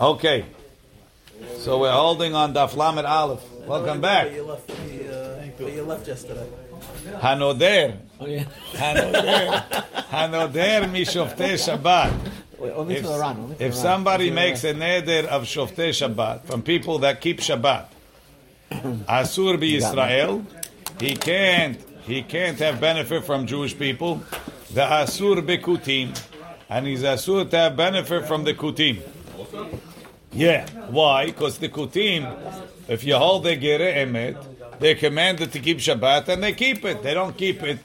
Okay. So we're holding on Daf Lamed Aleph. Welcome back. You left, the, uh, you left yesterday. Hanoder. Oh, yeah. Hanoder. Hanoder mishoftei Shabbat. Only If, for Iran. Only for if somebody makes a neder of shoftei Shabbat from people that keep Shabbat, Asur be Israel, he can't he can't have benefit from Jewish people. The Asur be Kutim, and he's Asur to have benefit from the Kutim. Yeah, why? Because the Kutim, if you hold the Gere Emet, they're commanded to keep Shabbat, and they keep it. They don't keep it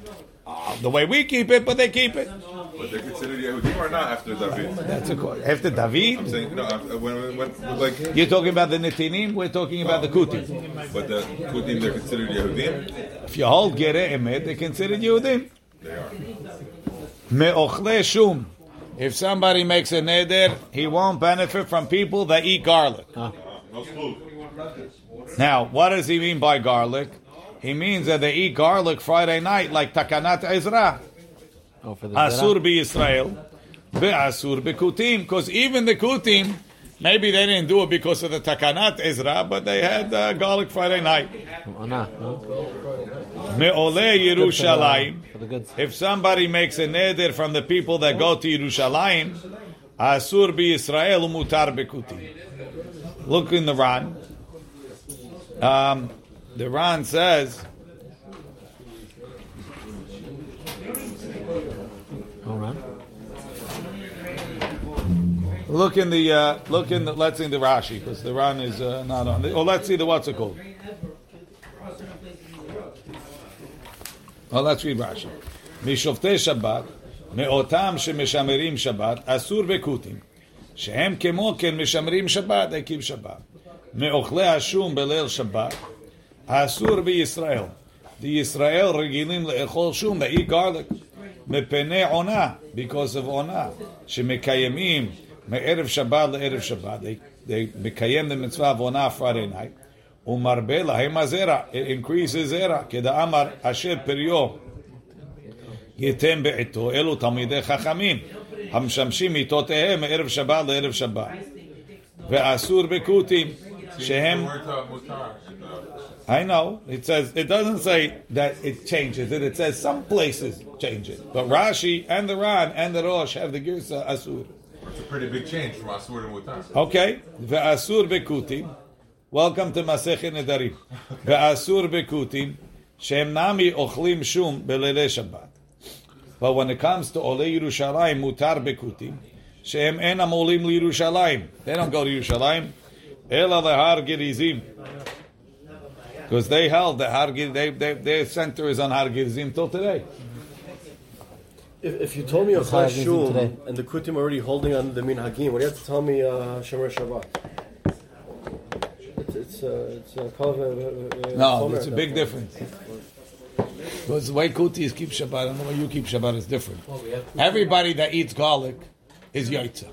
uh, the way we keep it, but they keep it. But they're considered Yehudim or not after David? That's a que- after David. I'm saying, no, when, when, when, like, You're talking about the Netinim, we're talking about the Kutim. but the Kutim, they're considered Yehudim? If you hold Gere Emet, they're considered Yehudim. They are. Me'ochle shum. If somebody makes a neder, he won't benefit from people that eat garlic. Clue. Now, what does he mean by garlic? He means that they eat garlic Friday night like Takanat Ezra. Oh, for the Asur be Israel, be Asur be Kutim. Because even the Kutim, maybe they didn't do it because of the Takanat Ezra, but they had uh, garlic Friday night. Me'ole Yerushalayim. For the goods. If somebody makes a neder from the people that go to Yerushalayim, Asur be Israel umutar bekutim. Look in the Ran. Um, the Ran says, Look in the uh, look in let's see the Rashi because the Ran is uh, not on. The, or let's see the what's it called? Well, let's read Rashi. Mishofte Shabbat meotam shemeshamerim Shabbat asur bekutim shehem kemo ken meshamerim Shabbat they keep Shabbat meochle hashum beleil Shabbat asur beYisrael the Israel regilim leechol shum they eat garlic. Because of Ona, she mekayemim מערב שבת לערב שבת, they, they מקיים the מצווה of עונה Friday night, ומרבה להם הזרע, it increases זרע, כדאמר אשר פריו ייתן בעתו, אלו תלמידי חכמים, המשמשים מיתותיהם מערב שבת לערב שבת. ואסור בכותים, שהם... Word to Mutar. I know, it says, it doesn't say that it changes it, it says some places change it. But Rashi and the Ran and the Rosh have the Girsa Asur. it's a pretty big change from Asur to Mutar. Okay. Ve'asur bekutim. Welcome to Masechet Nedarim. Ve'asur bekutim. Shem nami ochlim shum belele Shabbat. But when it comes to Ole Yerushalayim, mutar bekutim. Shem enam olim liyerushalayim. They don't go to Yerushalayim. Ela lehar gerizim. Because they held the Har they, they, their center is on Har Gerizim till today. If, if you told me a That's how I Chai reason Shul and the Kutim already holding on the Min Hagim, what do you have to tell me, uh, Shomer Shabbat? It's, it's, uh, it's uh, Kal- uh, uh, No, it's a big that difference. Because the way Kutis keep Shabbat and the way you keep Shabbat is different. Everybody that eats garlic is Yaitza.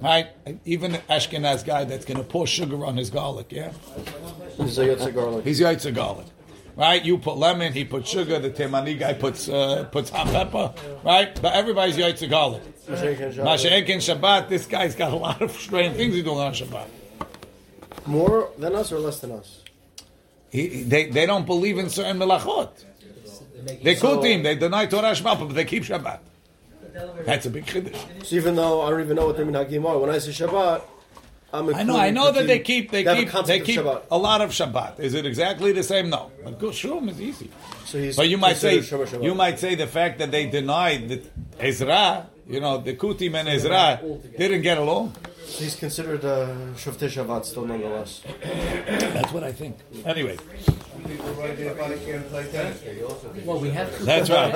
Right? Even the Ashkenaz guy that's going to pour sugar on his garlic, yeah? He's a Yotze garlic. He's Yaitza garlic. Right? You put lemon, he puts sugar, the Temani guy puts uh, puts hot pepper, right? But everybody's Yaitza garlic. Shabbat, this guy's got a lot of strange things he's doing on Shabbat. More than us or less than us? He, he- they, they don't believe in certain melachot. They kutim, they deny Torah Shema, but they keep Shabbat. That's a big chiddush. So even though I don't even know what the Min Hagim are, when I say Shabbat, I know, I know that they keep, they have a keep, they keep a lot of Shabbat. Is it exactly the same? No, but go shum is easy. So he's But you might say, considered Shabbat. you might say the fact that they denied that Ezra, you know, the Kutim and Ezra didn't get along. So he's considered uh, Shoftei Shabbat still nonetheless. That's what I think. Anyway, Well, we have to. that's right.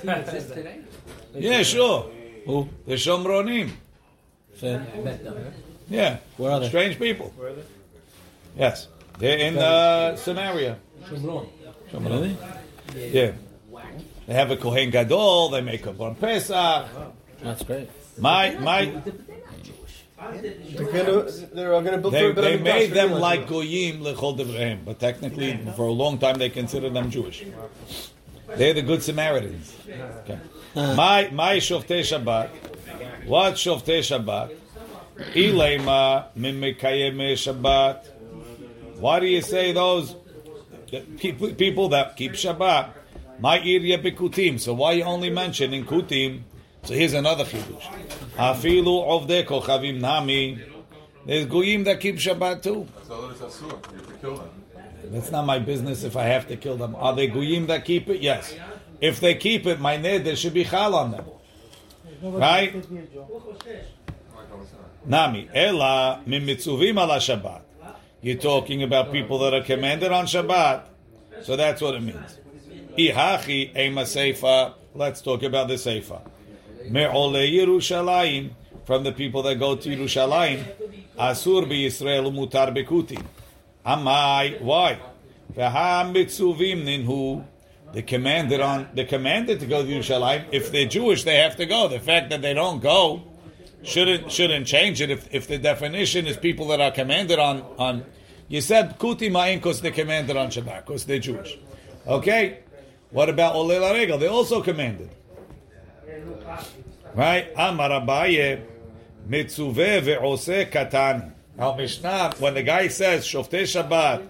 Today. Yeah, sure. Who? The Shomronim. Yeah. Where are they? Strange people. Yes. They're in uh, Samaria. Really? Yeah. They have a Kohen Gadol, they make a Bon Pesach. That's great. My, my, They're gonna, they're gonna build they, they made them like Goyim Lechol Devrehem, but technically, for a long time, they considered them Jewish. They're the Good Samaritans. Okay. My, my Shoftei Shabbat, what Shoftei Shabbat, Ilema mimikayeme Shabbat. Why do you say those people, people that keep Shabbat? My irya bikutim. So why you only mentioning kutim? So here's another chidush. Afilu ovde kochavim nami. There's goyim that keep Shabbat too. So it's asur. You have to kill them. It's not my business if I have to kill them. Are they goyim that keep it? Yes. If they keep it, my neder should be chal on them. Right? Nami. Ela mimitzuvim ala Shabbat. You're talking about people that are commanded on Shabbat. So that's what it means. Ihachi ema seifa. Let's talk about the seifa. Me'ole Yerushalayim. From the people that go to Yerushalayim. Asur be Yisrael mutar bekuti. Amai. Why? V'ha mitzuvim ninhu. The commanded on the commanded to go to Yerushalayim. If they're Jewish, they have to go. The fact that they don't go shouldn't shouldn't change it. If if the definition is people that are commanded on on, you said kuti ma'in because they're commanded on Shabbat because they're Jewish. Okay, what about olei regel? They also commanded, right? Amar Abaye mitzuve katan. Now Mishnah, when the guy says shoftei Shabbat,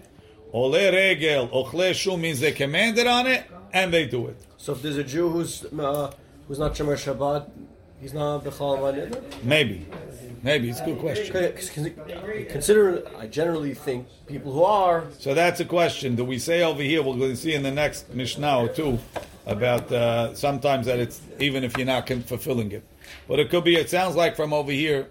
ole regel, ochle shum means they commanded on it and they do it. So if there's a Jew who's uh, who's not Shomer Shabbat, he's not Bechal? Maybe, maybe it's a good question. Consider, I generally think people who are So that's a question. Do we say over here? We're going to see in the next Mishnah or two about uh, sometimes that it's even if you're not fulfilling it, but it could be. It sounds like from over here,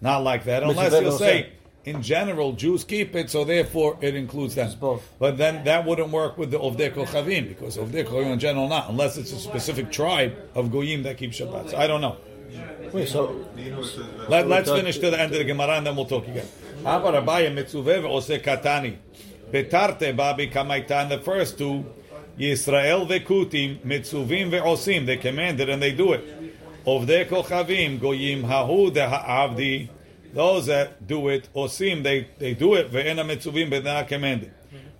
not like that. Unless you'll say. In general Jews keep it, so therefore it includes them. But then that wouldn't work with the Ovdei Kochavim because Ovdei Kochavim in general not unless it's a specific tribe of Goyim that keep Shabbat. So I don't know. wait. So Let, let's finish to the end of the Gemara and then we'll talk again. Amar Abaye mitzuve ve'ose katani. Betarte babi kamaitan. The first two, Yisrael ve'kutim, mitzuvim ve'osim. They commanded and they do it. Ovdei kochavim, goyim hahu ha'avdi. Those that do it, osim, they, they do it. Ve'ena mitzuvim, but they're not commanded.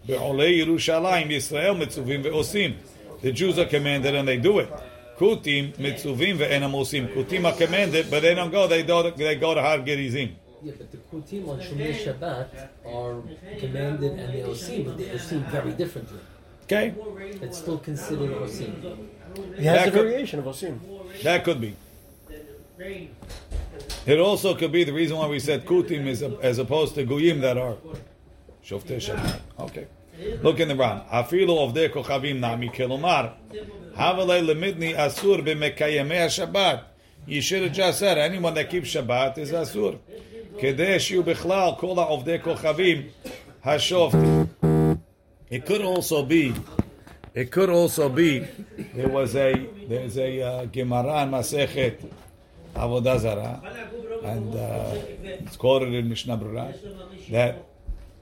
Be'olei Yerushalayim, Yisrael mitzuvim ve'osim. The Jews are commanded and they do it. Kutim mitzuvim ve'ena mosim. Kutim are commanded, but they don't go. They go. They go to Har Gerizim. Yeah, but the Kutim on Shomei Shabbat are commanded and they osim, but they osim very differently. Okay, It's still considered osim. he has That a could- variation of Osim. that could be. It also could be the reason why we said kutim is as opposed to guyim that are shoftei Shabbat. Okay, look in the Ran. Afilo of de kochavim nami kelomar. Havalei lemidni asur b'mekayemei Shabbat. You should have just said anyone that keeps Shabbat is asur. Kedei shiu bichlal kol ha'ovdei kochavim hashofti. It could also be. It could also be there was a there's a uh, Gemara in Masechet Avodah Zarah, and uh, it's quoted in Mishnah Berurah that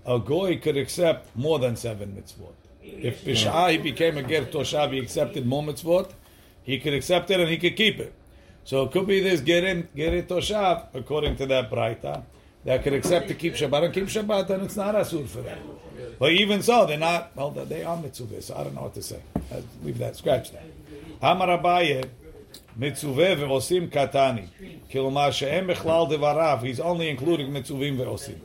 a goy could accept more than seven mitzvot. If Bishah he became a ger toshav, he accepted more mitzvot, he could accept it and he could keep it. So it could be this gerin toshav, according to that braita, that could accept to keep Shabbat and keep Shabbat, and it's not asur for them. But even so, they're not. Well, they are mitzvah. So I don't know what to say. Uh, leave that. Scratch that. Amar Abaye, mitzvah ve'osim katani. Kilomar she'em bechlal devarav. He's only including mitzuvim ve'osim.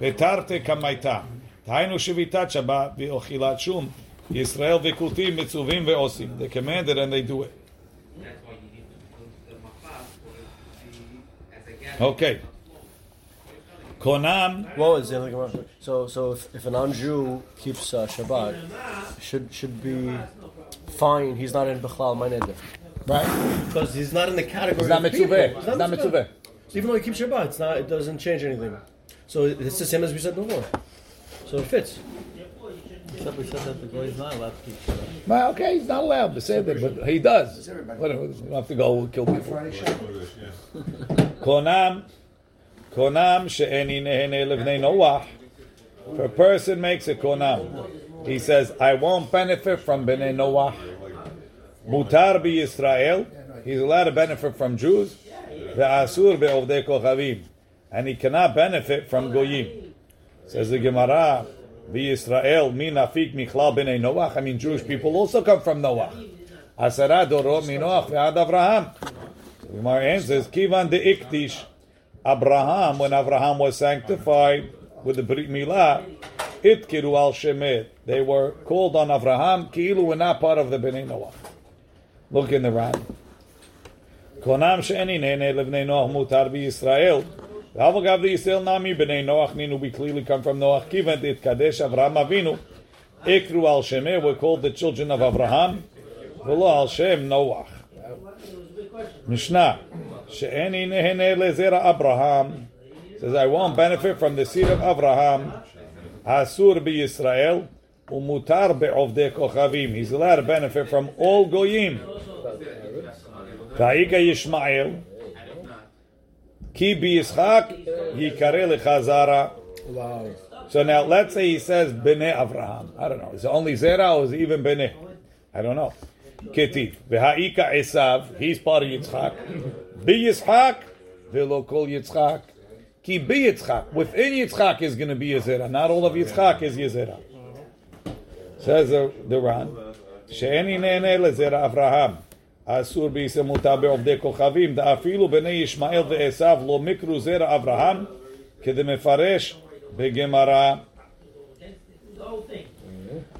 Vetarte kamaita. Tainu shevitat shabbat ve'ochilat shum. Yisrael ve'kutim mitzuvim ve'osim. They commanded and they do it. Okay. Konam. What was the other? So, so if, if a non-Jew keeps uh, Shabbat, should should be fine. He's not in Bechlal Ma'neder. Right. Because he's not in the category. It's not of mitzvah. It's It's not mitzvah. Even though he keeps Shabbat, it's not. It doesn't change anything. So it's the same as we said before. So it fits. Except we said that the guy is not allowed to keep Shabbat. Well, okay, he's not allowed to say that, but he does. Whatever, we don't have to go kill people. Konam, konam she'eni nehene levnei Noach. If a person makes a konam, he says, I won't benefit from bnei Noach. Mutar bi Yisrael. He's allowed to benefit from Jews. Ve'asur be'ovdei kochavim. And he cannot benefit from goyim. Says the Gemara, Israel min afik michlal b'nei Noach. I mean, Jewish people also come from Noach. Asara dorot min Noach ve'ad Avraham. The Gemara answers, Kivan de iktish Abraham, when Abraham was sanctified with the Brit Milah, itkiru al Shemet. They were called on Abraham, ki'ilu were not part of the Bnei Noach. Look in the Ran. Konam she'eni nene levnei Noach mutar Yisrael. V'havo gav Yisrael nami bnei Noach ninu. We clearly come from Noach. Kivan it kadesh Avraham Avinu. Ikru al Shemeh were called the children of Abraham. V'lo al Shem Noach. Mishnah. She'eni nehene lezera Abraham. Says, I won't benefit from the seed of Abraham. Asur bi Yisrael. Umutar be'ovdei kochavim. He's allowed to benefit from all goyim. Va'ika Yishmael. Ki bi Yitzchak. Yikare lechazara. Wow. So now let's say he says Bnei Avraham. I don't know. Is it only Zera or is it even Bnei? I don't know. Ketiv. V'ha'ika Esav. He's part of Yitzchak. Yitzchak. V'lo kol Yitzchak. Ki bi Yitzchak. Within Yitzchak is going to be Zera. Not all of Yitzchak is Yezera. Says the, the Ran. She'eni nene lezera Avraham. אסור בישמותה בעובדי כוכבים, דאפילו בני ישמעאל ועשיו לא מקרו זרע אברהם, כדמפרש בגמרא,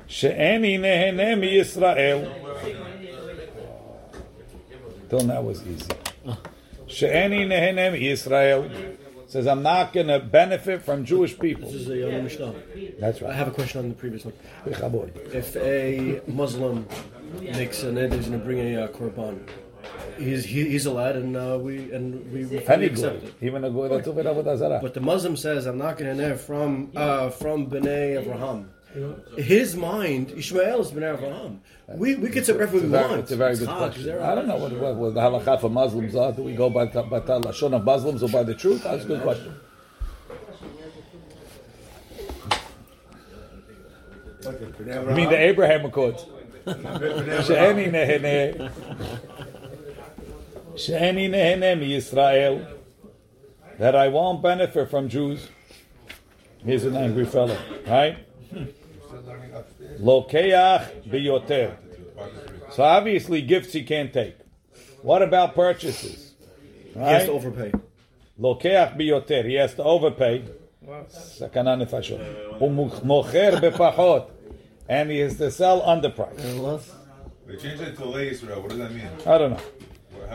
שאיני נהנה מישראל. Till now was easy. שאיני נהנה מישראל. Says, I'm not going to benefit from Jewish people. This is a young Mishnah. That's right. I have a question on the previous one. If a Muslim makes an ed, he's going to bring a uh, korban. He's he, he's allowed, and uh, we and we fully Any accept it. Even a good that's over there with Azara. But the Muslim says, "I'm not going to from uh, from Bnei Abraham." His mind, Ishmael is Bnei Abraham. We we can separate what we very, want. it's a very good Yitzchak, question. I don't know what, what, what the halakha for Muslims are. Do we go by, the- by the lashon of Muslims or by the truth? That's a good question. You mean the Abraham Accords? She'eni nehene. She'eni nehene mi-Yisrael. That I won't benefit from Jews. Here's an angry fellow, right? Lokeach biyoter. So obviously, gifts he can't take. What about purchases? Right? He has to overpay. Lokeach biyoter. He has to overpay. Sakana nefashot. Bepachot. And he has to sell underpriced. They change it to Leisra. What does that mean? I don't know.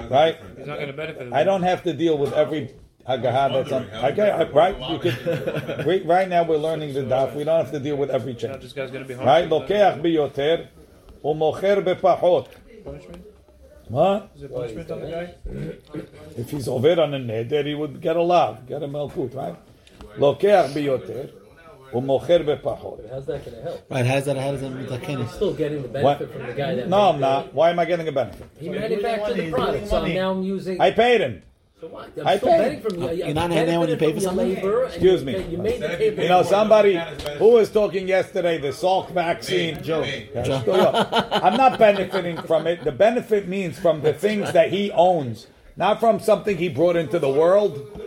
Right? He's not going to benefit. I don't have to deal with every haggaha that's on. Okay, I- right? You could, we- right now we're learning the daf. We don't have to deal with every Now change. this guy's going to be hard. Right? לוקח ביותר ומוכר בפחות. Punishment? What? Is it punishment on the guy? If he's over on a neder, he would get a lav, get a malkut, right? לוקח ביותר ומוכר בפחות. How's that going to help? Right, how's that? How does that מתקן? Still getting the What? benefit from the guy that. No, made I'm not. Why am I getting a benefit? The, he manufactured the product, so now I'm using. I paid him. so what? I'm I still paid. betting from you. You're not having when you pay for something? Excuse me. You made the paper. You know, somebody who was talking yesterday, the Salk vaccine. Joe. I'm not benefiting from it. The benefit means from the things that he owns, not from something he brought into the world.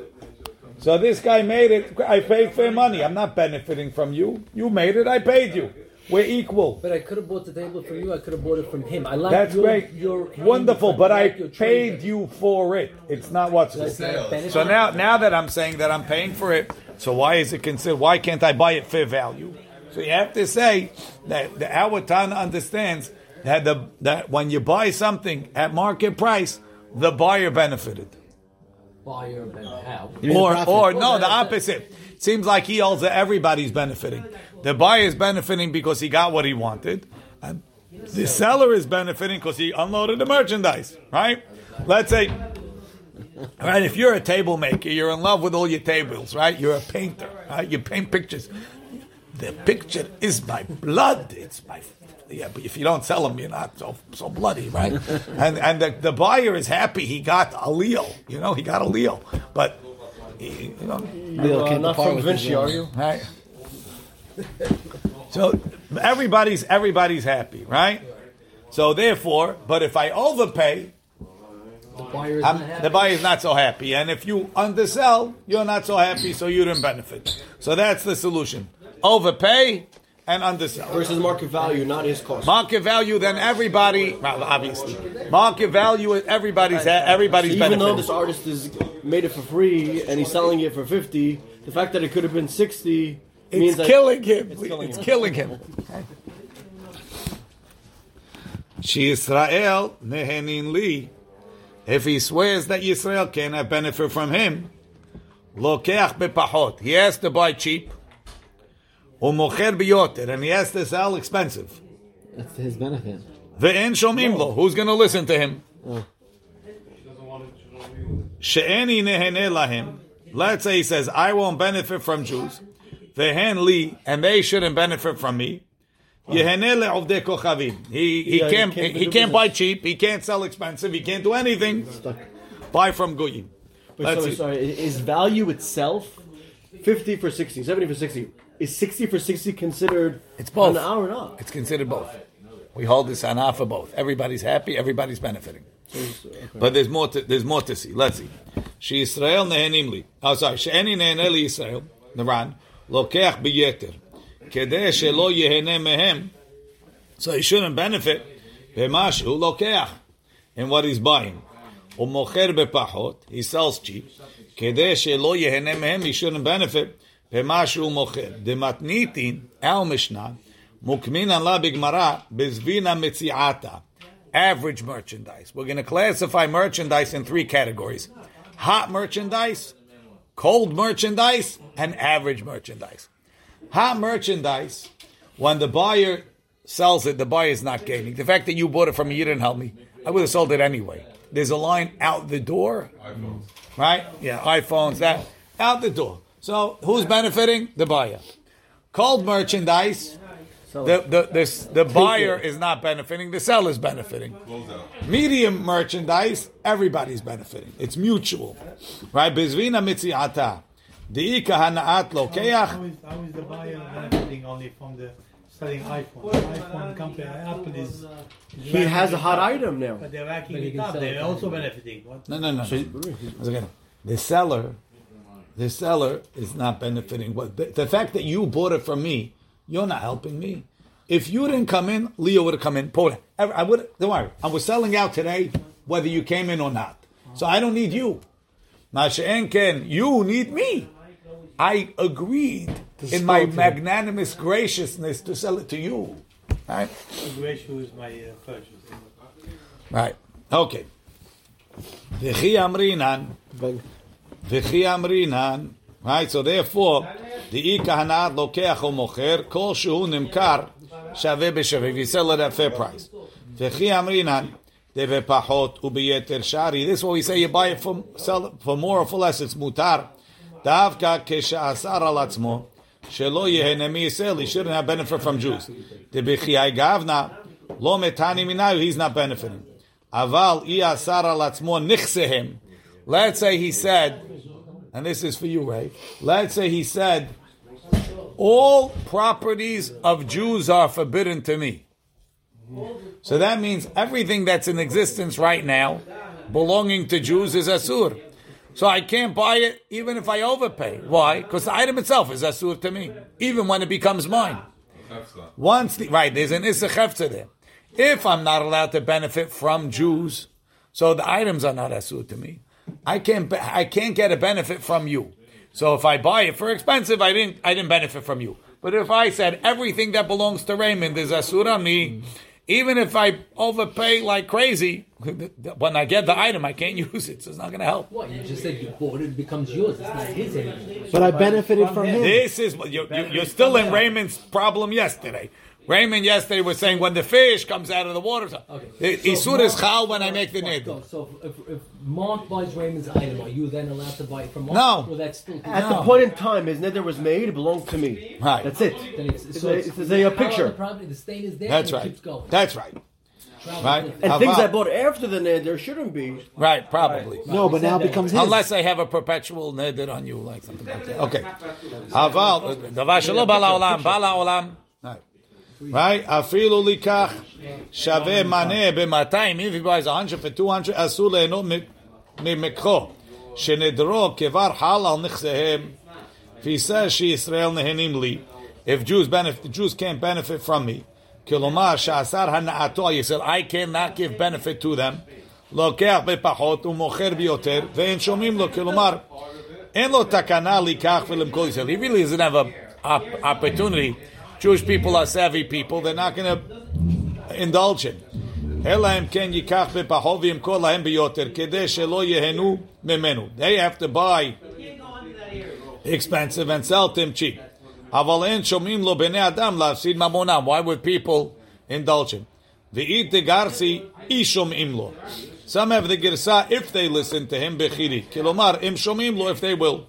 So this guy made it. I paid fair money. I'm not benefiting from you. You made it. I paid you. We're equal. But I could have bought the table from you. I could have bought it from him. I like That's your, great. Your Wonderful. But I like your paid trade. you for it. It's not what's That's not. So now, now that I'm saying that I'm paying for it, so why is it considered? Why can't I buy it fair value? So you have to say that the our Tana understands that the that when you buy something at market price, the buyer benefited, buyer and how. Or or no, the that's- opposite. Seems like he holds that everybody's benefiting. The buyer is benefiting because he got what he wanted, and the seller is benefiting because he unloaded the merchandise. Right? Let's say. Right, if you're a table maker, you're in love with all your tables, right? You're a painter, right? You paint pictures. The picture is my blood. It's my yeah. But if you don't sell them, you're not so so bloody, right? and and the, the buyer is happy he got a Leo. You know, he got a Leo, but he, you know, Leo Uh, can't not depart from with Vinci, are you? right? So everybody's everybody's happy, right? So therefore, but if I overpay, The buyer is not happy. the buyer is not so happy, and if you undersell, you're not so happy, so you didn't benefit. So that's the solution: overpay and undersell. Versus market value, not his cost. Market value, then everybody, well, obviously, market value, everybody's everybody's Even though this artist is made it for free and he's selling it for fifty, the fact that it could have been sixty means It's that killing him. It's killing It's him. killing him. She Israel nehenin li. If he swears that Israel can have benefit from him, lokeach bepachot. He has to buy cheap. Umocher biyoter, and he has to sell expensive. That's to his benefit. Ve'en shomim lo. Who's going to listen to him? Oh. She'eni nehene lahim. Let's say he says, I won't benefit from Jews. Vehen li, and they shouldn't benefit from me. Yehene le'ovdei kochavim. He, he Yeah, he can't, can't he, can't buy cheap, he can't sell expensive, he can't do anything. Buy from Goyim. Sorry, sorry. Is value itself 50 for 60, 70 for 60? Is 60 for 60 considered It's both. an hour or not? It's considered both. We hold this on for both. Everybody's happy, everybody's benefiting. But there's more to there's more to see. Let's see. She Israel nehenim li. Oh, sorry. She'eni nehene li Israel. Naran. Lokeach biyeter. Kedei shelo yehene mehem. So he shouldn't benefit. B'mashu lokeach. In what he's buying. Umocher bepachot. He sells cheap. Kedei shelo yehene mehem. He shouldn't benefit. B'mashu mocher. Dematnitin. Al Mishnah. Mukminan la bigmara. Bezvina mitziata average merchandise. We're going to classify merchandise in three categories hot merchandise, cold merchandise, and average merchandise. Hot merchandise, when the buyer sells it, the buyer is not gaining. The fact that you bought it from me, you didn't help me. I would have sold it anyway. There's a line out the door, right? Yeah, iPhones, that out the door. So who's benefiting? The buyer. Cold merchandise, the the the, the buyer is not benefiting. The seller is benefiting. Medium merchandise, everybody's benefiting. It's mutual, right? Bezvina mitziata, deika hanaat lokeach. How is, how is the buyer benefiting only from the selling iPhone? iPhone company, Apple is. is He has a hot up, item now. But they're racking But it up. They're it. also benefiting. What? No, no, no. Once again, the seller, the seller is not benefiting. What the, the fact that you bought it from me, you're not helping me. If you didn't come in, Leo would have come in. Paul, I I would. Don't worry. I was selling out today, whether you came in or not. So I don't need you. Masha'en Ken, you need me. I agreed in my magnanimous graciousness to sell it to you. Right? The ratio is my uh, purchase. Right. Okay. V'chi amrinan. V'chi amrinan. Right. So therefore, the ika hanad lokeach u'mocher kol shehu nimkar shaveh b'shaveh. If you sell it at fair price. V'chi amrinan. Deve pachot u'biyeter shari. This is what we say. You buy it for sell it for more or for less. It's mutar. Davka kesha'asar al atzmo. Shelo yehene mi yisrael. He shouldn't have benefit from Jews. Debichiyai gavna. Lo metani minayu. He's not benefiting. Aval iyasar al atzmo nichsehem. Let's say he said, and this is for you, Ray. Let's say he said, all properties of Jews are forbidden to me. So that means everything that's in existence right now, belonging to Jews, is asur. So I can't buy it even if I overpay. Why? Because the item itself is asur to me, even when it becomes mine. Once the right, there's an isachefta there. If I'm not allowed to benefit from Jews, so the items are not asur to me. I can't. I can't get a benefit from you. So if I buy it for expensive, I didn't. I didn't benefit from you. But if I said everything that belongs to Raymond is asur on me, even if I overpay like crazy, when I get the item, I can't use it. So it's not going to help. What? You just said you bought it, it becomes yours. It's not his anymore. But I benefited from him. This is you're, you're, you're still in Raymond's problem yesterday. Raymond yesterday was saying when the fish comes out of the water. So okay. The, so Isur is chal when I make the neder. So if, if Mark buys Raymond's item, are you then allowed to buy it from Mark? No. Well, that's still At no. the point in time his neder was made, it belonged to me. Right. That's it. It's, it's, so it's, it's a, picture. The property, the stain is there. That's right. That's right. Right. And things I bought after the neder shouldn't be. Right, probably. Right. No, but now it becomes his. Unless I have a perpetual neder on you, like something like that. Okay. Haval, bala olam, bala olam. Right. Right? אפילו לכך שווה מנה ב-200, if he buys 100 for 200, אסור ליהנות מ- ממקחו, שנדרו כבר חל על נכסיהם. If he says שישראל נהנים לי, if Jews benefit, Jews can't benefit from me. Kilomar sha'asar hana'ato, you said, I cannot give benefit to them. לוקח בפחות ומוכר ביותר, ואין שומעים לו, כלומר, אין לו תקנה לקח ולמכור ישראל. He really doesn't have a op- opportunity. Jewish people are savvy people. They're not going to indulge in. They have to buy expensive and sell them cheap. Why would people indulge him? Some have the girsa if they listen to him, bechiri. Kilomar, im shomim if they will.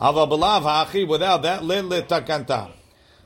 Avabalav ha'achi, without that, le le takanta.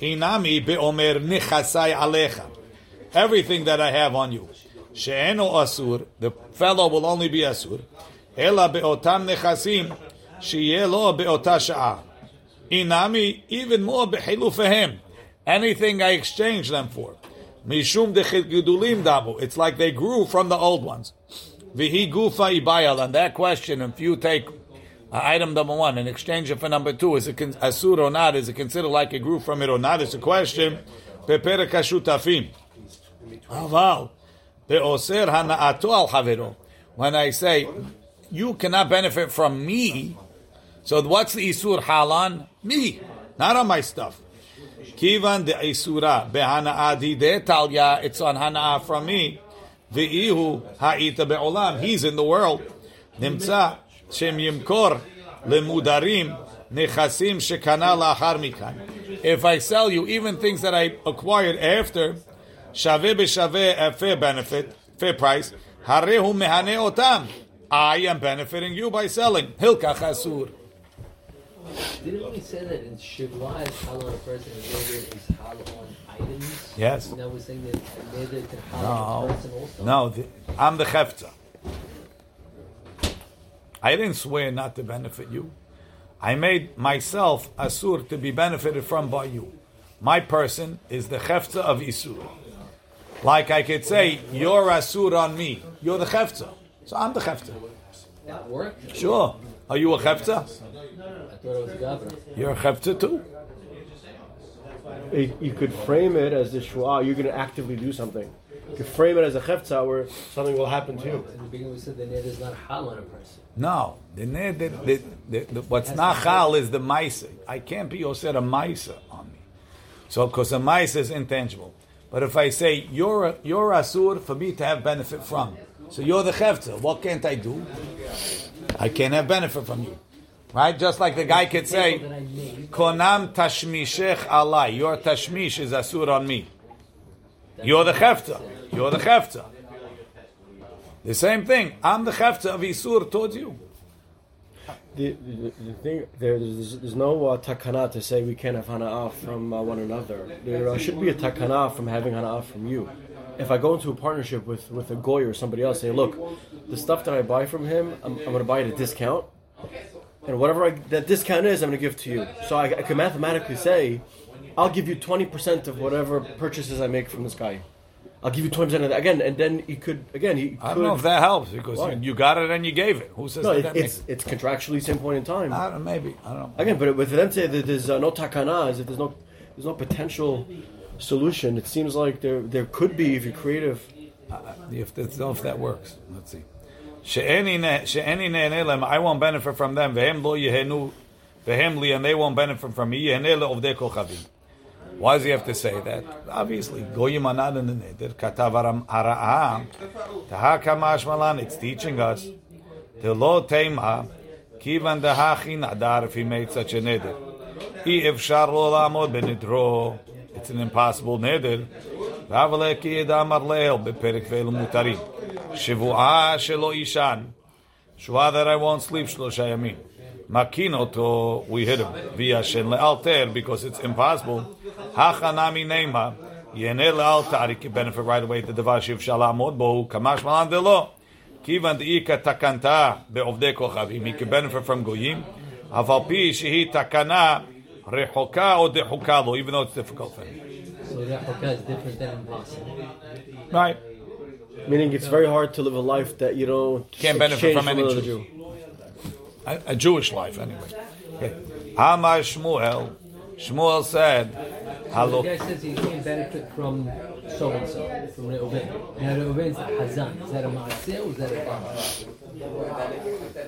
Inami beomer nichasai alecha. Everything that I have on you. She'eno asur. The fellow will only be asur. Ela beotam nechasim. Shiye lo beota sha'a. Inami even more behilufehem. Anything I exchange them for. Mishum gedulim damu. It's like they grew from the old ones. Vihi gufa ibayal. And that question, if you take item number one and exchange for number two, is it con- asur or not? Is it considered like it grew from it or not? It's a question. Pepere kashutafim. Oh, Aval. Be'oser hana'ato al havero. When I say, you cannot benefit from me, so what's the isur halan? Me, not on my stuff. Kivan de isura behana'a de talya. It's on hana'a from me. Ve'ihu ha'ita be'olam. He's in the world. Nimtza shem yimkor lemudarim nechasim shekana la'achar mikan. If I sell you even things that I acquired after, shaveh b'shaveh at fair benefit, fair price, harehu mehane otam. I am benefiting you by selling. Hilkach asur. Didn't we say that in Shivla is halal on a person and Neder is halal on items? Yes. Now we're saying that Neder can halal No, on a person also? no, the, I'm the chefza. I didn't swear not to benefit you. I made myself asur to be benefited from by you. My person is the chefza of isur. Like I could say, you're asur on me. You're the chefza. So I'm the chefza. That worked? Sure. Are you a chefza? I thought it was Gabra. You're a chefza too. It- you could frame it as this shua. You're going to actively do something. You could frame it as a chefza where something will happen to you. In the beginning we said that Neder is not halal on a person. No, the, the, the, the, the, what's nachal is the maisa. I can't be osir a maisa on me. So, because a maisa is intangible. But if I say you're a, you're asur for me to have benefit from, so you're the chefza. What can't I do? I can't have benefit from you, right? Just like the guy could say, That I made. "Konam tashmishech alai." Your tashmish is asur on me. You're the chefza. You're the chefza. The same thing. I'm the chefza of isur towards you. The, the, the thing there, there's, there's no uh, takana to say we can't have hana'ah from uh, one another. There uh, should be a takana from having hana'ah from you. If I go into a partnership with, with a goy or somebody else, say, look, the stuff that I buy from him, I'm, I'm going to buy at a discount, and whatever I, that discount is, I'm going to give to you. So I, I can mathematically say, I'll give you 20% of whatever purchases I make from this guy. I'll give you 20% of that again, and then he could again he I don't know if that helps because Why? you got it and you gave it. Who says no, that? it, that it's it's contractually same point in time. I don't maybe I don't know. Again, but with them say that there's uh, no takana, is if there's no there's no potential solution. It seems like there there could be if you're creative. If that's if that works, let's see. She'eni ne- she'eni ne'eneh lehem, I won't benefit from them. Vehem lo yehenu vehem li, and they won't benefit from me. Yeheneh le'ovdei kochavim. Why does he have to say that? Obviously, goyim are not in the neder. Katav aram hara'ah. Taha kamash malan. It's teaching us. Telo tema. Kivan dahachi nadar if he made such a neder. I efshar lo la'amod benidro. It's an impossible neder. ואבל כי ידע אמר לאל בפרק ואלו מותרים. שבועה שלא יישן. שבועה that I won't sleep שלושה ימים. מקין אותו, we hit him. וישן לאלתר, because it's impossible. Hachanami Neima. Yenel al Tari can benefit right away to the Vashiv Shalamod Bohu Kamash Malan de Lo. Kivan Ika Takanta Be of Be'ovde Kochavim. He can benefit from Goyim. Avalpi Shehi Takana Rehoka or Dehukalo, even though it's difficult for him. So Rehoka is different than Blessing. Right. Meaning it's very hard to live a life that you don't can't benefit from any Jew. Jew. A, a, Jewish life, anyway. Hama okay. Shmuel. Shmuel said, so the guy says he can't benefit from so and so, from Reuven. Now Reuven's Hazan. Is that a Maaseh or is that a Bama?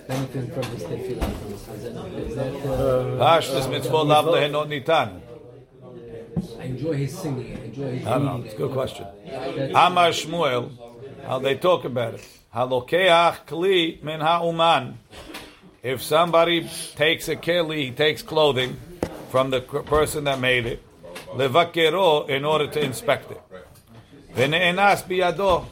Benefiting from this tefillah, from this Hazan. Is that, uh, Pashtus mitzvot lav lehenot nitan. I enjoy his singing, I enjoy his I don't know, it's a good question. That's- Amar Shmuel, how they talk about it. Halokeach kli min ha'uman. If somebody takes a keli, he takes clothing from the person that made it, levakero in order to inspect it. Vene'enas biyado.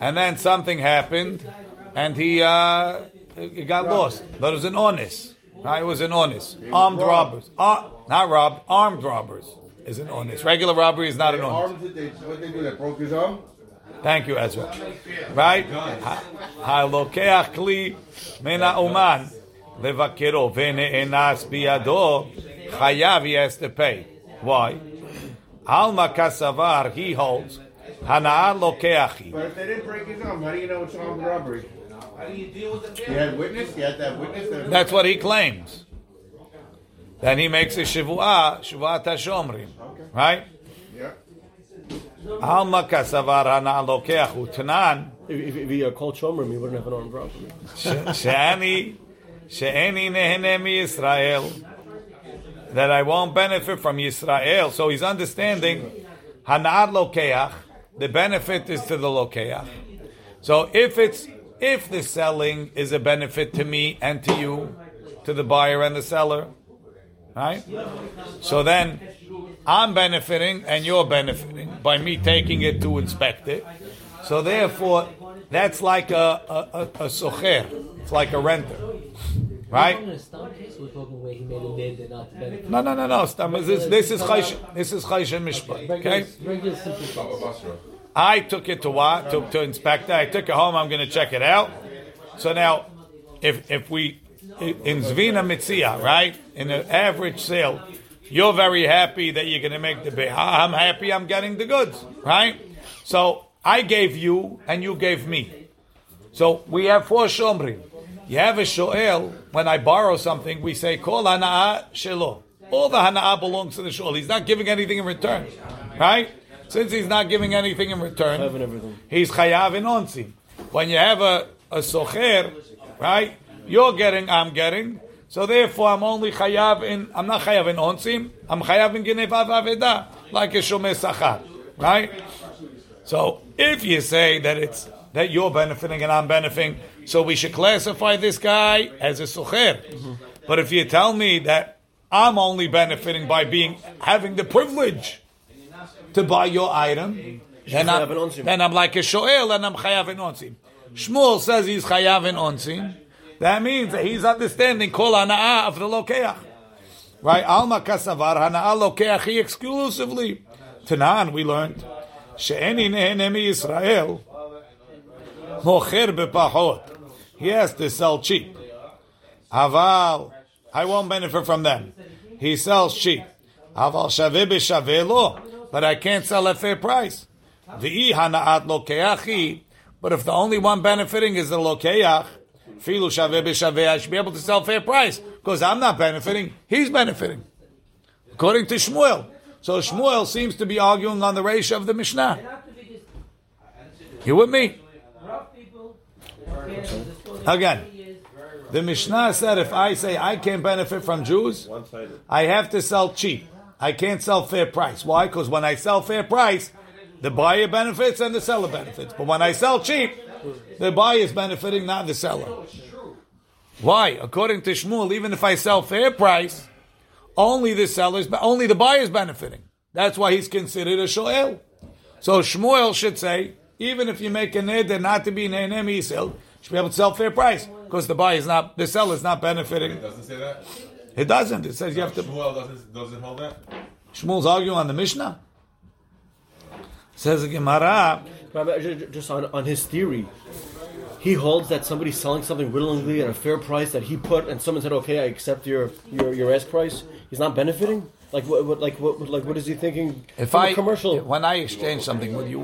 And then something happened, and he, uh, he got lost. But it was an honest. It was an honest. Armed robbers. Uh, not robbed, armed robbers is an honest. Regular robbery is not an honest. What they do, they broke his arm? Thank you, Ezra. Right? Halokeach kli mena uman levakero vene enas biyado chayav he has to pay. Why? Alma Kasavar, he holds. Hanaan Lokeachi. But if they didn't break his arm, how do you know it's armed robbery? How do you deal with the He had witness? He had that witness? That That's what he claims. Then he makes a shivuah, shivuah tashomrim. Okay. Right? Yeah. Alma kasavar hana lokeachu tanan. If, if he called shomrim, he wouldn't have an armed robbery. She'ani, she'ani nehenemi Israel that I won't benefit from Yisrael. So he's understanding Hanad Lokeach, the benefit is to the Lokeach. So if it's if the selling is a benefit to me and to you, to the buyer and the seller, right? So then I'm benefiting and you're benefiting by me taking it to inspect it. So therefore, that's like a a, a, a socher. It's like a renter, right? We're talking a stam case, we're talking where he made a nid and not to benefit. No, no, no, no. This, this is chaysh. This is chaysh and mishpat. Okay. Regular, regular simple case. I took it to what? To, to inspect it. I took it home. I'm going to check it out. So now, if if we in Zvina Mitzia, right, in an average sale, you're very happy that you're going to make the bid. I'm happy I'm getting the goods, right? So I gave you and you gave me. So we have four shomrim. You have a shoel. When I borrow something, we say kol hanaa shelo. All the hanaa belongs to the shoel. He's not giving anything in return, right? Since he's not giving anything in return, Chayav in everything. he's chayav in onsim. When you have a, a socher, right? You're getting, I'm getting. So therefore, I'm only chayav in, I'm not chayav in onsim, I'm chayav in genevav aveda, like a shomer sachar, right? So if you say that it's that you're benefiting and I'm benefiting, so we should classify this guy as a socher. But if you tell me that I'm only benefiting by being having the privilege to buy your item, then I'm, then I'm like a shoel and I'm chayav in onsim. Shmuel says he's chayav in onsim. That means that he's understanding kol hanaa of the lokeach. Right? Alma kasavar hanaa lokeach he exclusively. Tanan, we learned. She'eni nehene mi Yisrael. Mocher bepachot. He has to sell cheap. Aval, I won't benefit from them. He sells cheap. Aval shaveh b'shaveh lo. But I can't sell at fair price. V'i hanaat lokeachi. But if the only one benefiting is the lokeach, filu shaveh b'shaveh, I should be able to sell fair price. Because I'm not benefiting, he's benefiting. According to Shmuel. So Shmuel seems to be arguing on the ratio of the Mishnah. You with me? Again, the Mishnah said if I say I can't benefit from Jews, I have to sell cheap. I can't sell fair price. Why? Because when I sell fair price, the buyer benefits and the seller benefits. But when I sell cheap, the buyer is benefiting, not the seller. Why? According to Shmuel, even if I sell fair price, only the seller's, but only the buyer's benefiting. That's why he's considered a shoel. So Shmuel should say, even if you make a neder not to be an enem yisel, you should be able to sell fair price because the buyer is not, the seller is not benefiting. It doesn't say that. It doesn't. It says you have to. Shmuel doesn't doesn't hold that. Shmuel's arguing on the Mishnah. Says the Gemara. Rabbi, ju- ju- just on, on his theory, he holds that somebody's selling something willingly at a fair price that he put, and someone said, "Okay, I accept your your, your ask price." He's not benefiting. Like what? what like what? Like what is he thinking? If I commercial, when I exchange something with you,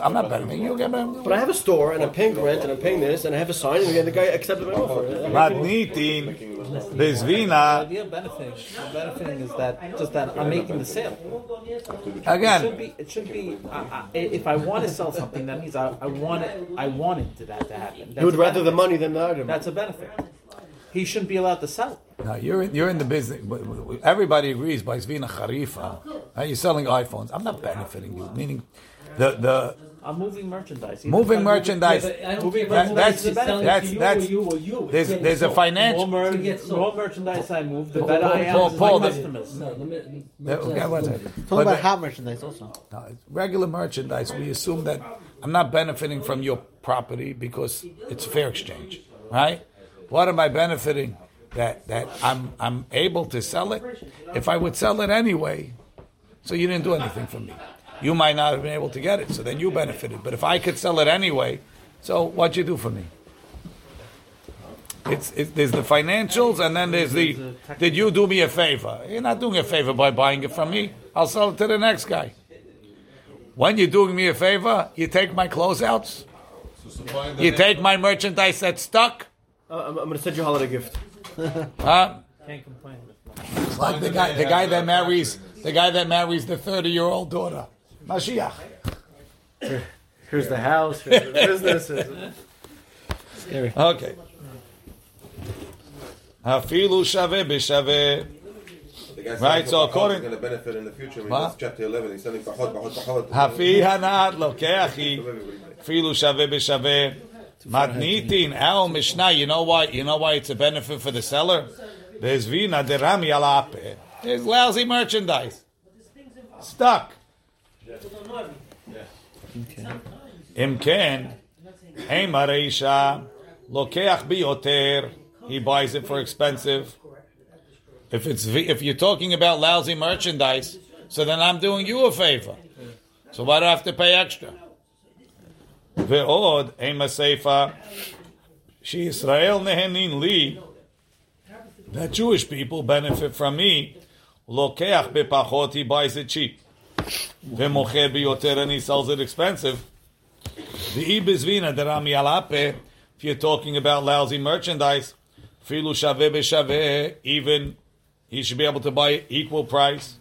I'm not benefiting. You get benefiting. but I have a store and I'm paying rent and I'm paying this and I have a sign and the guy accepted my offer. Matnitin The bezvina. idea of benefiting, of benefiting is that just that I'm making the sale. Again, it should be. It should be. I, I, if I want to sell something, that means I, I want it. I want it to that to happen. He That's would a rather the money than the item. That's a benefit. He shouldn't be allowed to sell. It. no, you're in, you're in the business. Everybody agrees by zvina charifa. Right? You're selling iPhones. I'm not benefiting you. Meaning, the the I'm moving merchandise. moving merchandise. Moving That- that's is a benefit. that's you that's or you or you. there's It's there's a financial. more, mer- To more merchandise I move, the Paul- better I am Paul- to Paul, my the- customers. No, the mi- Yeah, okay, one second. Talking about the- hot merchandise also. No, it's regular merchandise, we assume that I'm not benefiting from your property because it's fair exchange, right? What am I benefiting? That that I'm I'm able to sell it. If I would sell it anyway, so you didn't do anything for me. You might not have been able to get it, so then you benefited. But if I could sell it anyway, so what'd you do for me? It's, it's there's the financials, and then there's the did you do me a favor? You're not doing a favor by buying it from me. I'll sell it to the next guy. When you're doing me a favor, you take my closeouts, you take my merchandise that's stuck. Uh, I'm, I'm going to send you a holiday gift. Huh? Can't complain. It's like the guy, the guy that marries, the guy that marries the thirty-year-old daughter, Mashiach. Here's the house. Here's the business. here's- Okay. Hafilu shave b'shaveh. Right, so according- going to benefit in the future. I What? chapter 11. He's selling pahot, pahot, pahot. Hafi hanat lokeachi. Filu shave b'shaveh. Matnitin our Mishnah. You know why? You know why it's a benefit for the seller. There's vina derami alape. There's lousy merchandise. Stuck. Imken. Hey Mareisha. Lokeach biyoter. He buys it for expensive. If it's if you're talking about lousy merchandise, so then I'm doing you a favor. So why do I have to pay extra? Ve'od ema seifa. She Israel nehenin li. That Jewish people benefit from me. Lokeach bepachot, he buys it cheap. Ve'mocher biyoter, and he sells it expensive. The ibizvina derami alape. If you're talking about lousy merchandise, filu shave b'shave, even he should be able to buy equal price.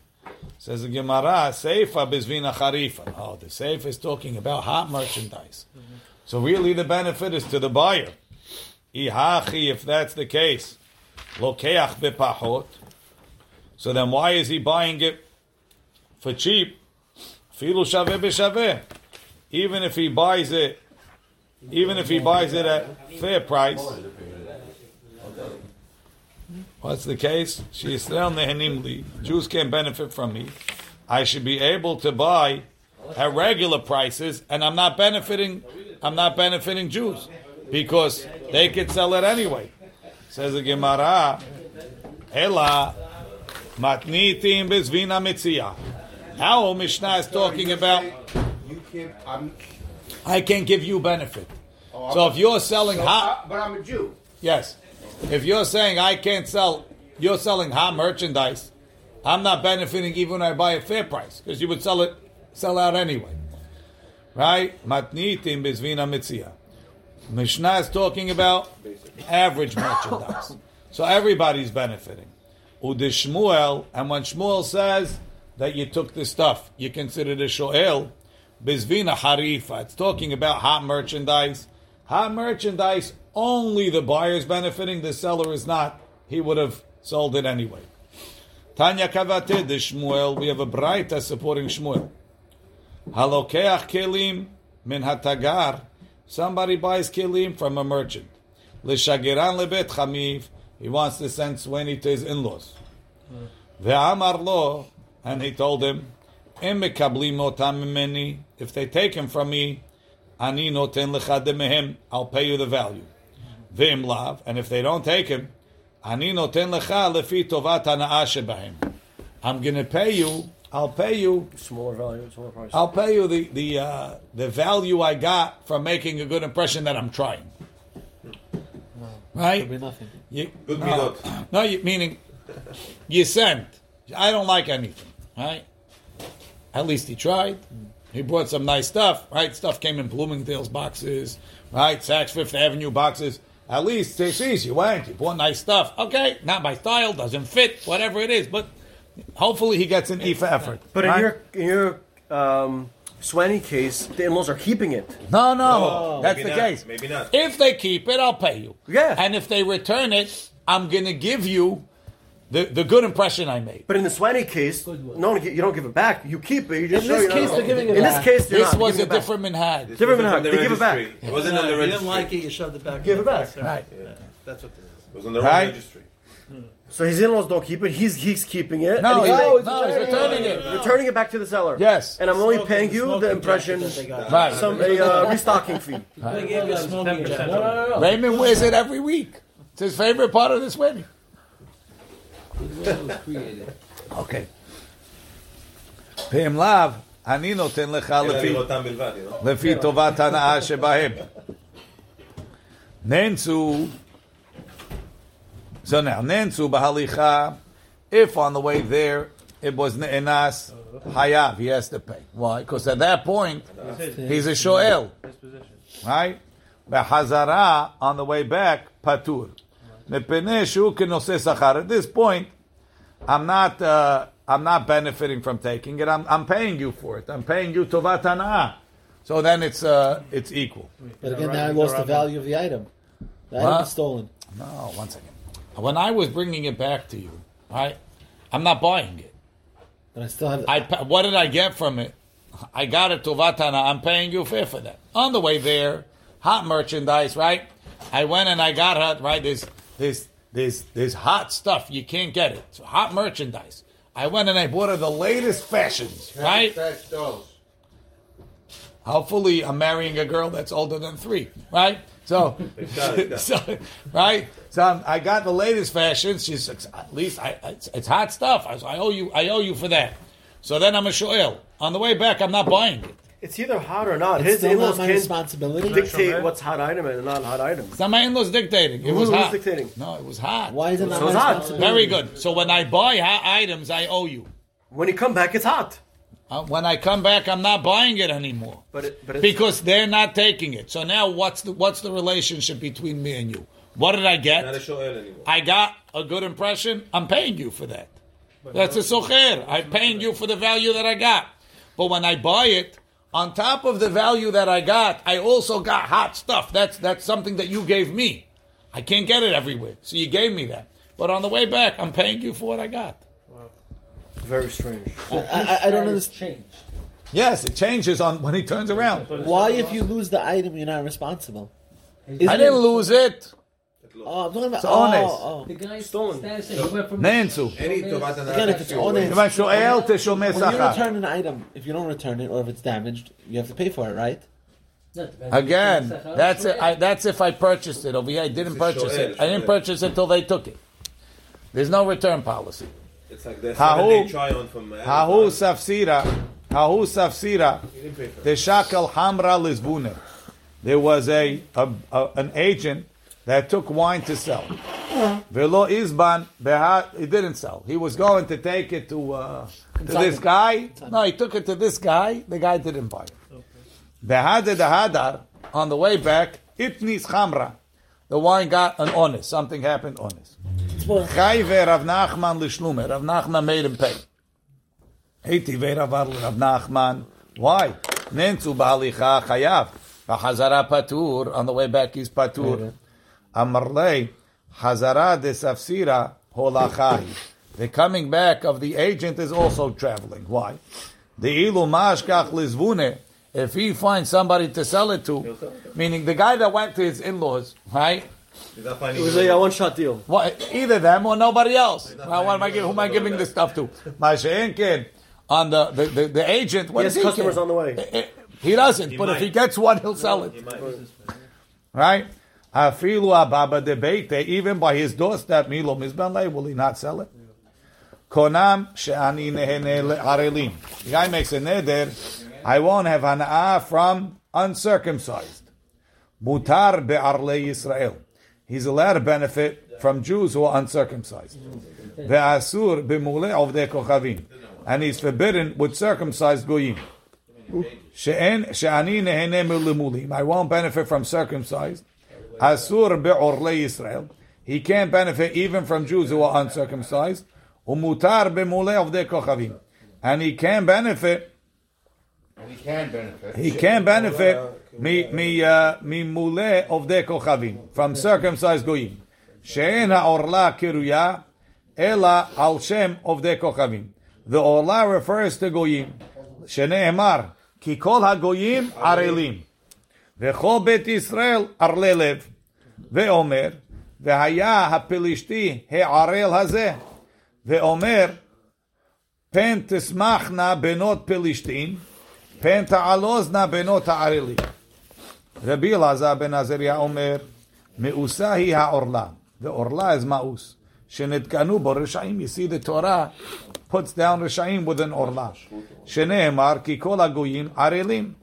Says the Gemara, Seifa bizvina charifa. Oh, the Seifa is talking about hot merchandise. So really the benefit is to the buyer. Ihachi, if that's the case, lokeach bepahot. So then why is he buying it for cheap? Filu shaveh b'shaveh. Even if he buys it, even if he buys it at fair price. What's the case? Sheisrael nehenim li. Jews can't benefit from me. I should be able to buy at regular prices, and I'm not benefiting. I'm not benefiting Jews because they could sell it anyway. Says the Gemara, Ela matnitim bezvina mitzia. Our Mishnah is talking about You can't. I'm. I can give you benefit. Oh, so if you're selling hot, but I'm a Jew. Yes. If you're saying I can't sell, you're selling hot merchandise, I'm not benefiting even when I buy a fair price because you would sell it, sell out anyway. Right? Matnitim bizvina mitzia. Mishnah is talking about average merchandise. So everybody's benefiting. Udishmuel, and when Shmuel says that you took the stuff, you consider the shoel, bizvina harifa. It's talking about hot merchandise. Hot merchandise, only the buyer's benefiting, the seller is not. He would have sold it anyway. Tanya Kavate, the Shmuel, we have a Braita supporting Shmuel. Halokeach kelim min hatagar. Somebody buys kelim from a merchant. Lishagiran lebet chamiv. He wants to send Sweni to his in-laws. Ve'amar lo, and he told him. If they take him from me, ani noten lecha. I'll pay you the value. Ve'im lav, and if they don't take him, ani noten lecha lefi tovat hana'ah. I'm going to pay you I'll pay you. Smaller value, smaller price. I'll pay you the the uh, the value I got from making a good impression that I'm trying. Right? Could be nothing. You, Good no, midot. no, you, meaning you sent. I don't like anything. Right? At least he tried. He brought some nice stuff. Right? Stuff came in Bloomingdale's boxes. Right? Saks Fifth Avenue boxes. At least they sees you went. You bought nice stuff. Okay, not my style. Doesn't fit. Whatever it is, but hopefully he gets an E for effort. But in right? your in your um, Swanny case, the in-laws are keeping it. No, no, No, that's the not, case. maybe not. If they keep it, I'll pay you. Yeah. And if they return it, I'm going to give you the, the good impression I made. But in the Swanny case, no, you don't give it back. You keep it. You just In this you're case, they're giving it In back. this case, they're This not was a giving it back. different minhag. This Different was than on the how- they give it back. registry. It wasn't on the registry. you didn't like it, you shoved it back. Give it back. Right. That's what it is. It was on the wrong Right. registry. So his in-laws don't keep it. He's he's keeping it. No, and he's, he's no, like, he's returning it. returning it back to the seller. Yes. And I'm only Smoking- paying you the impression, that they got. Right. some a uh, restocking fee. They gave you a smoking jacket. No, no, no, no. Raymond wears it every week. It's his favorite part of this wedding. It was created. Okay. פעם לאו, אני נותן לך אלא לפי, לראותם בלבד, you know? לפי טובת הנאה שבהם. נאנסו, so now, נאנסו בהליכה, if on the way there it was נאנס, חייב, he has to pay. Why? Because at that point, he's a shoel. Right? בחזרה, on the way back, פטור. At this point, I'm not, uh, I'm not benefiting from taking it. I'm, I'm paying you for it. I'm paying you tovatana. So then it's, uh, it's equal. But again, now I lost the value of the item. The item huh? stolen. No, one second. When I was bringing it back to you, I, I'm not buying it. But I still have. I, what did I get from it? I got it tovatana. I'm paying you fair for that. On the way there, hot merchandise, right? I went and I got her, right? This there's there's there's hot stuff. You can't get it. It's hot merchandise. I went and I bought her the latest fashions, right? Hopefully, I'm marrying a girl that's older than three, right? So, so right? So I'm, I got the latest fashions. She's at least I, it's, it's hot stuff. I, I owe you. I owe you for that. So then I'm a shoel. On the way back, I'm not buying it. It's either hot or not. It's His still in-laws not my can't responsibility. dictate what's hot item and not hot item. It's not my in-laws dictating. It Who- was who's hot. dictating? No, it was hot. Why is it not So my it's hot. responsibility? Very good. So when I buy hot items, I owe you. When you come back, it's hot. Uh, when I come back, I'm not buying it anymore But it, but it's, because they're not taking it. So now, what's the what's the relationship between me and you? What did I get? Not a shoel anymore. I got a good impression. I'm paying you for that. That's a socher. I'm paying you for the value that I got. But when I buy it, on top of the value that I got, I also got hot stuff. That's that's something that you gave me. I can't get it everywhere, so you gave me that. But on the way back, I'm paying you for what I got. Wow. very strange. I, I, I don't understand. Changed. Yes, it changes on when he turns around. Why, if you lose the item, you're not responsible? I Isn't didn't it- lose it. Oh, I'm talking about. It's honest. Oh, The guy's Stolen. status, he went from Neensu. Any טובת הנאה. Again, if it's honest- If I shoel to shomei oh. When you sachar. return an item, if you don't return it or if it's damaged, you have to pay for it, right? No, it depends on Again, the sachar. that's it. I, that's if I purchased it over here. I didn't It's a purchase shoel, it. I didn't shoel. purchase it till they took it. There's no return policy. It's like the Hahu- seven-day try-on from Hahu Amazon. safsira, hahu safsira, You didn't pay for it. the shakel hamra lizbune. There was a, a, a an agent that took wine to sell. Velo beha. He didn't sell. He was going to take it to uh, to this guy. No, he took it to this guy. The guy didn't buy it. Behade hadar on the way back. Itnis chamra. The wine got an honest. Something happened honest. Chayve Rav Nachman l'shlume. Rav Nachman made him pay. Heiti ve'ravar Rav Nachman. Why? Nentzu ba'alicha chayav. Patur. On the way back he's patur. Amarlei. Hazara de safsira holachahi. The coming back of the agent is also traveling. Why? The ilu mashkach lizvune. If he finds somebody to sell it to, meaning the guy that went to his in-laws, right? He's not It finding was you. a one-shot deal. Well, either them or nobody else. Well, what am I giving, who am I giving this stuff to? Masha'enkin, on the, the, the, the agent, what He does has he customers care? on the way. Eh, He doesn't, but if he gets one, he'll sell it. He might. Right? Afilu ababa debate, even by his doorstep, Milo Mizbanle, will he not sell it? Konam she'ani nehene le'arelim. The guy makes a neder, I won't have hana'ah from uncircumcised. Mutar be'arle Yisrael. He's allowed to benefit from Jews who are uncircumcised. Ve'asur b'mule ovdei kochavim. And he's forbidden with circumcised goyim. She'ani nehene mulimulim. I won't benefit from circumcised. Hasur be'orle Israel. He can't benefit even from Jews who are uncircumcised. Umutar be'mule of their kochavim. And he can benefit. He can benefit. He can benefit mi uh, mule of their kochavim from circumcised goyim. She'en ha'orla kiruya ela al shem of their kochavim. The orla refers to goyim. She'ne'emar ki kol ha'goyim arelim. V'chol bet Yisrael arlelev. ואומר, והיה הפלישתי הערל הזה, ואומר, פן תשמחנה בנות פלישתים, פן תעלוזנה בנות הערלים. רבי אלעזר בן עזריה אומר, מאוסה היא העורלה, ועורלה is מאוס, שנתקנו בו רשעים. You see the Torah puts down רשעים with an עורלה. שנאמר כי כל הגויים ערלים.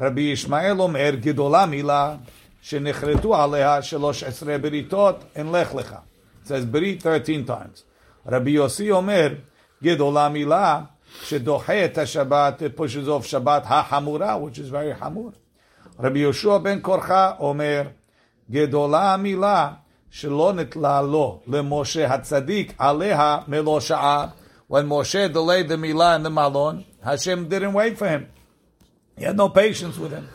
רבי ישמעאל אומר, גדולה מילה, שנחרטו עליה שלוש עשרה בריתות, אין לך לך. It says ברית 13 times. רבי יוסי אומר, גדולה מילה, שדוחה את השבת, it pushes off שבת החמורה, which is very חמור. רבי יהושע בן קורחה אומר, גדולה המילה שלא נתלה לו למשה הצדיק עליה מלוא שעה. When Moshe delayed the milah in the malon, Hashem didn't wait for him. He had no patience with him.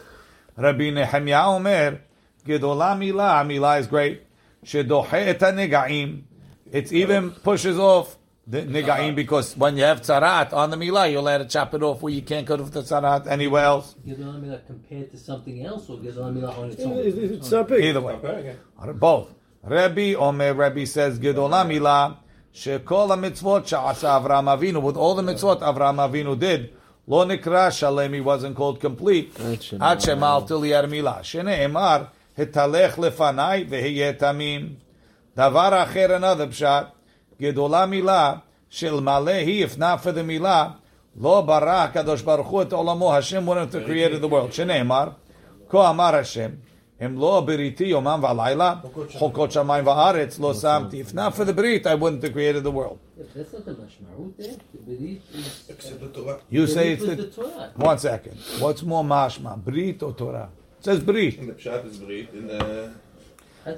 Rabbi Nehemiah Omer, Gedola Milah, Milah is great. Shedoche et negaim. It even pushes off the negaim because when you have tzarat on the Milah, you're allowed to chop it off where you can't go to the tzarat anywhere else. Gedolah Milah compared to something else, or Gedolah Milah on its own? It's, it's not big. Either way. Both. Rabbi Omer, Rabbi says, Gedola Milah, Shekol mitzvot sha'asa Avraham Avinu, with all the mitzvot Avraham Avinu did, Lo nikra shalem, he wasn't called complete. Ad shemal till he had a milah. Shene'emar, hitalech lefanai vehiyeh tamim. Davar acher, another pshat, gedola milah, shel malehi, if not for the milah, lo bara kadosh baruch hu et olamo, Hashem wanted to create the world. Shene'emar, ko amar Hashem, אם לא בריתי יומם ולילה, חוקות שמיים וארץ לא שמתי. If not for the brit, I wouldn't have created the world. That's not the mashmarut there. The berit is. Except the Torah. You say Berit it's was the... the Torah. One second. What's more mashma, brit or Torah? It says brit. In the Pshat is Brit. In the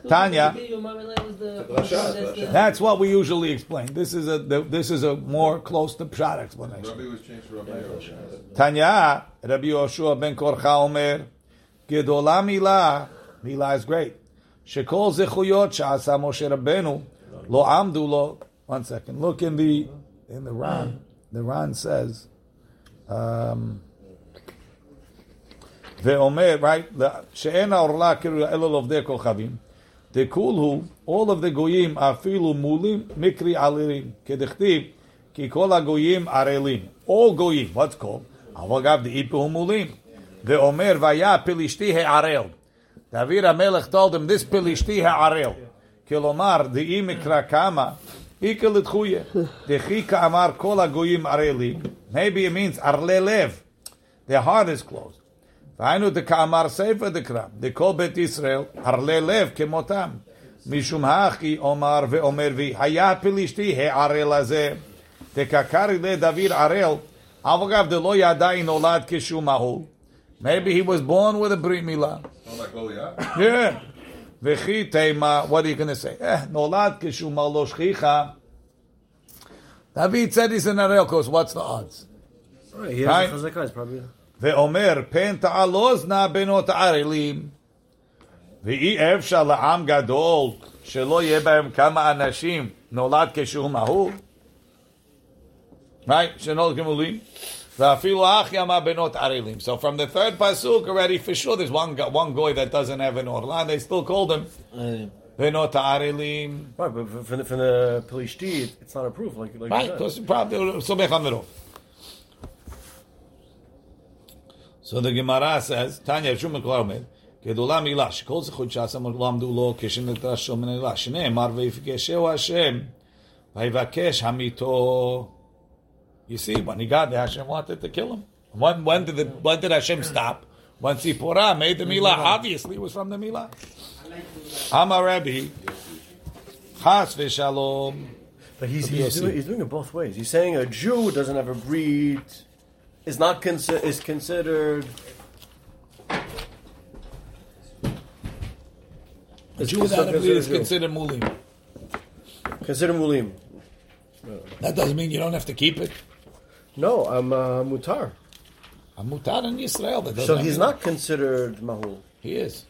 Tanya. the Berit Yomam V'Layla was the. Rasha, that's the- Rasha. That's what we usually explain. This is a this is a more close to pshat explanation. Rabbi was changed to Rabbi Yehoshua. Tanya, Rabbi Yoshua ben Korcha Omer, Gedola Milah, Milah is great. Shekol zechuyot she'asa Moshe Rabbeinu, lo amdu lo. One second. Look in the in the Ran. The Ran says, um, ואומר, right, the- שאין העורלה כאילו אלא לעובדי כוכבים. דקול הוא, all of the גויים אפילו מולים מקרי עלילים. כדכתיב, כי כל הגויים ערלים. all גויים, what's called? אבל אגב, דאיפו הוא מולים. ואומר, והיה פלישתי הערל. דוד המלך told him, this פלישתי הערל. כלומר, דאי מקרא כמה, איכא לדחויה. דחי כאמר כל הגויים ערלים. Maybe it means ערלי לב. Their heart is closed. והיינו דקאמר ספר דקרא, דכל בית ישראל, הרלי לב כמותם. משום הכי אומר ואומר וי, היה פלישתי הערל הזה, דקקרי לדוד ערל, אבל אגב דלא ידעי נולד כשום מהול. Maybe he was born with a ברית מילה. Oh, like Goliath? Yeah. וכי תימה, what are you going to say? Eh, נולד כשום לא שכיחה. David said he's an ערל, because what's the odds? Right, he has Right. a chazakah, it's probably. ואומר, פן תעלוזנה בנות הערלים, ואי אפשר לעם גדול שלא יהיה בהם כמה אנשים נולד כשהוא מהול. Right? שנולד כמולים. ואפילו אחי אמר בנות ערלים. So from the third pasuk already, for sure there's one, go- one goy that doesn't have an orlan. They still called him בנות הערלים. Right, but for, for the, for the Pelishti, it- it's not a proof, like, like Right? you said. Because probably סומך על So the Gemara says, Tanya Shum Klarmed, Gedula Milah, she calls the Chodshasa Muglam lo Kishin Lektra Shum Nilah, Shine, Marve Hashem, Vaivakesh Hamito. You see, when he got there, Hashem wanted to kill him. When, when, did, the, when did Hashem stop? When Sipora made the Milah, obviously it was from the Milah. Amar Rabbi, Chas v'shalom. But he's, he's doing, he's doing it both ways. He's saying a Jew doesn't ever brit is not consi- is considered. A is Jew without a brit is considered mulim. Considered mulim. That doesn't mean you don't have to keep it. No, I'm uh, mutar. I'm mutar in Yisrael. That doesn't So mean- he's not considered mahul. He is.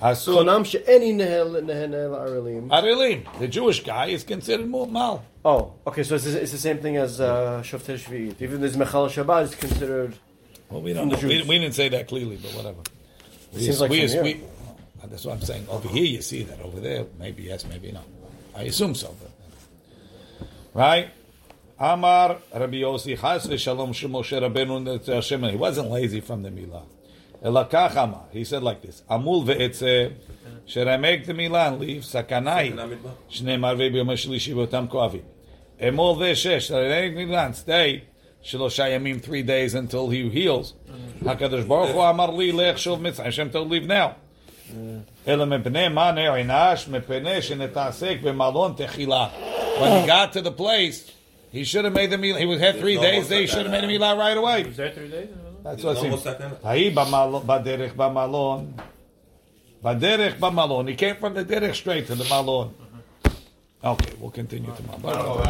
Asur Konam she'eni nehel nehel arelim. Arilim, the Jewish guy, is considered mu'mal. Oh, okay. So it's, it's the same thing as uh, shoftei shvi'it. Even this mechal Shabbat is considered. Well, we don't know. We, we didn't say that clearly, but whatever. We, Seems like we, from we, here. well, that's what I'm saying. Over here, you see that. Over there, maybe yes, maybe no. I assume so. But, right? Amar Rabbi Yossi Chas v'Shalom Shemoshe Rabbeinu Hashem. He wasn't lazy from the milah. Elakach Amar. He said like this: Amul ve'etzeh sheramek the milah and leave sakanai shneimar ve'biyom shlishi v'otam koavim. Emol ve'shesh sheramek milah and stay שלושה ימים, three days until he heals. הקדוש ברוך הוא אמר לי, לך שוב מצרים. Hashem told leave now. אלא מפני מה נענש? מפני שנתעסק במלון תחילה. When he got to the place, he should have made the meal. He was had three no days. more They should have made a meal right away. Was there three days? That's what I said. saying. baderech He came from the derech straight to the malon. Okay, we'll continue tomorrow.